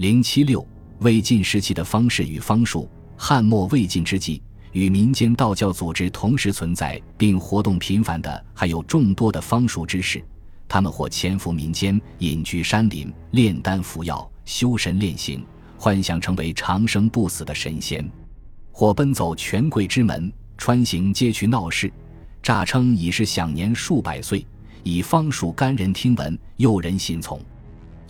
零七六魏晋时期的方士与方术，汉末魏晋之际，与民间道教组织同时存在并活动频繁的，还有众多的方术之士。他们或潜伏民间，隐居山林，炼丹服药，修神炼形，幻想成为长生不死的神仙；或奔走权贵之门，穿行街区闹市，诈称已是享年数百岁，以方术干人听闻，诱人信从。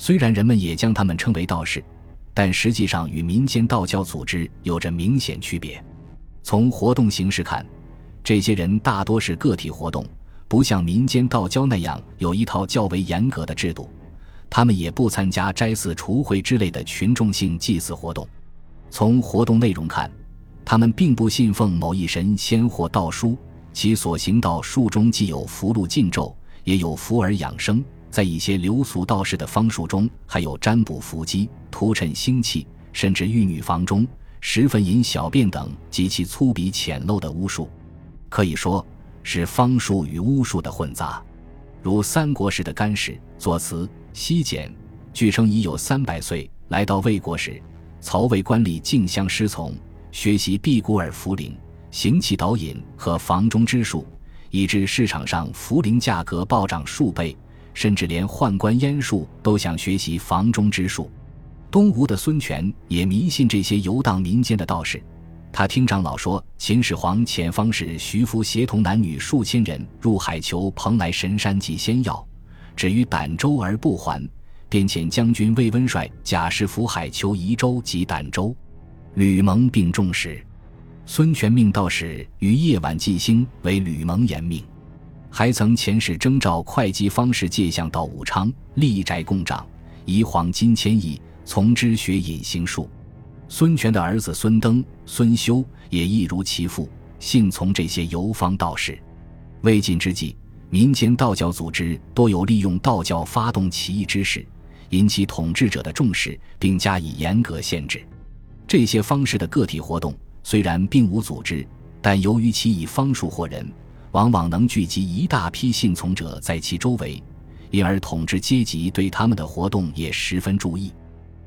虽然人们也将他们称为道士，但实际上与民间道教组织有着明显区别。从活动形式看，这些人大多是个体活动。不像民间道教那样有一套较为严格的制度，他们也不参加斋祀、除秽之类的群众性祭祀活动。从活动内容看，他们并不信奉某一神仙或道书，其所行道术中既有符箓禁咒，也有福而养生。在一些流俗道士的方术中，还有占卜伏击、涂谶星气，甚至玉女房中十分饮小便等极其粗鄙浅陋的巫术。可以说。是方术与巫术的混杂，如三国时的干氏作词西简，据称已有三百岁。来到魏国时，曹魏官吏竞相师从，学习辟谷尔茯苓、行气导引和房中之术，以致市场上茯苓价格暴涨数倍，甚至连宦官阉术都想学习房中之术。东吴的孙权也迷信这些游荡民间的道士。他听长老说，秦始皇遣方士徐福协同男女数千人入海求蓬莱神山及仙药，止于儋州而不还，便遣将军魏温帅假释福海求夷州及儋州，吕蒙并重时。孙权命道士于夜晚祭星，为吕蒙延命，还曾遣使征召会稽方士借相到武昌，立宅供长，以黄金千亿，从之学隐行术。孙权的儿子孙登、孙休也一如其父，信从这些游方道士。魏晋之际，民间道教组织多有利用道教发动起义之事，引起统治者的重视，并加以严格限制。这些方式的个体活动虽然并无组织，但由于其以方术惑人，往往能聚集一大批信从者在其周围，因而统治阶级对他们的活动也十分注意。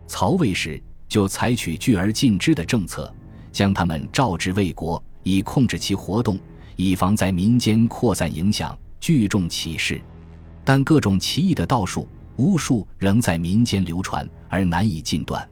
曹魏时。就采取聚而尽之的政策，将他们召至魏国，以控制其活动，以防在民间扩散影响，聚众起事。但各种奇异的道术、巫术仍在民间流传，而难以禁断。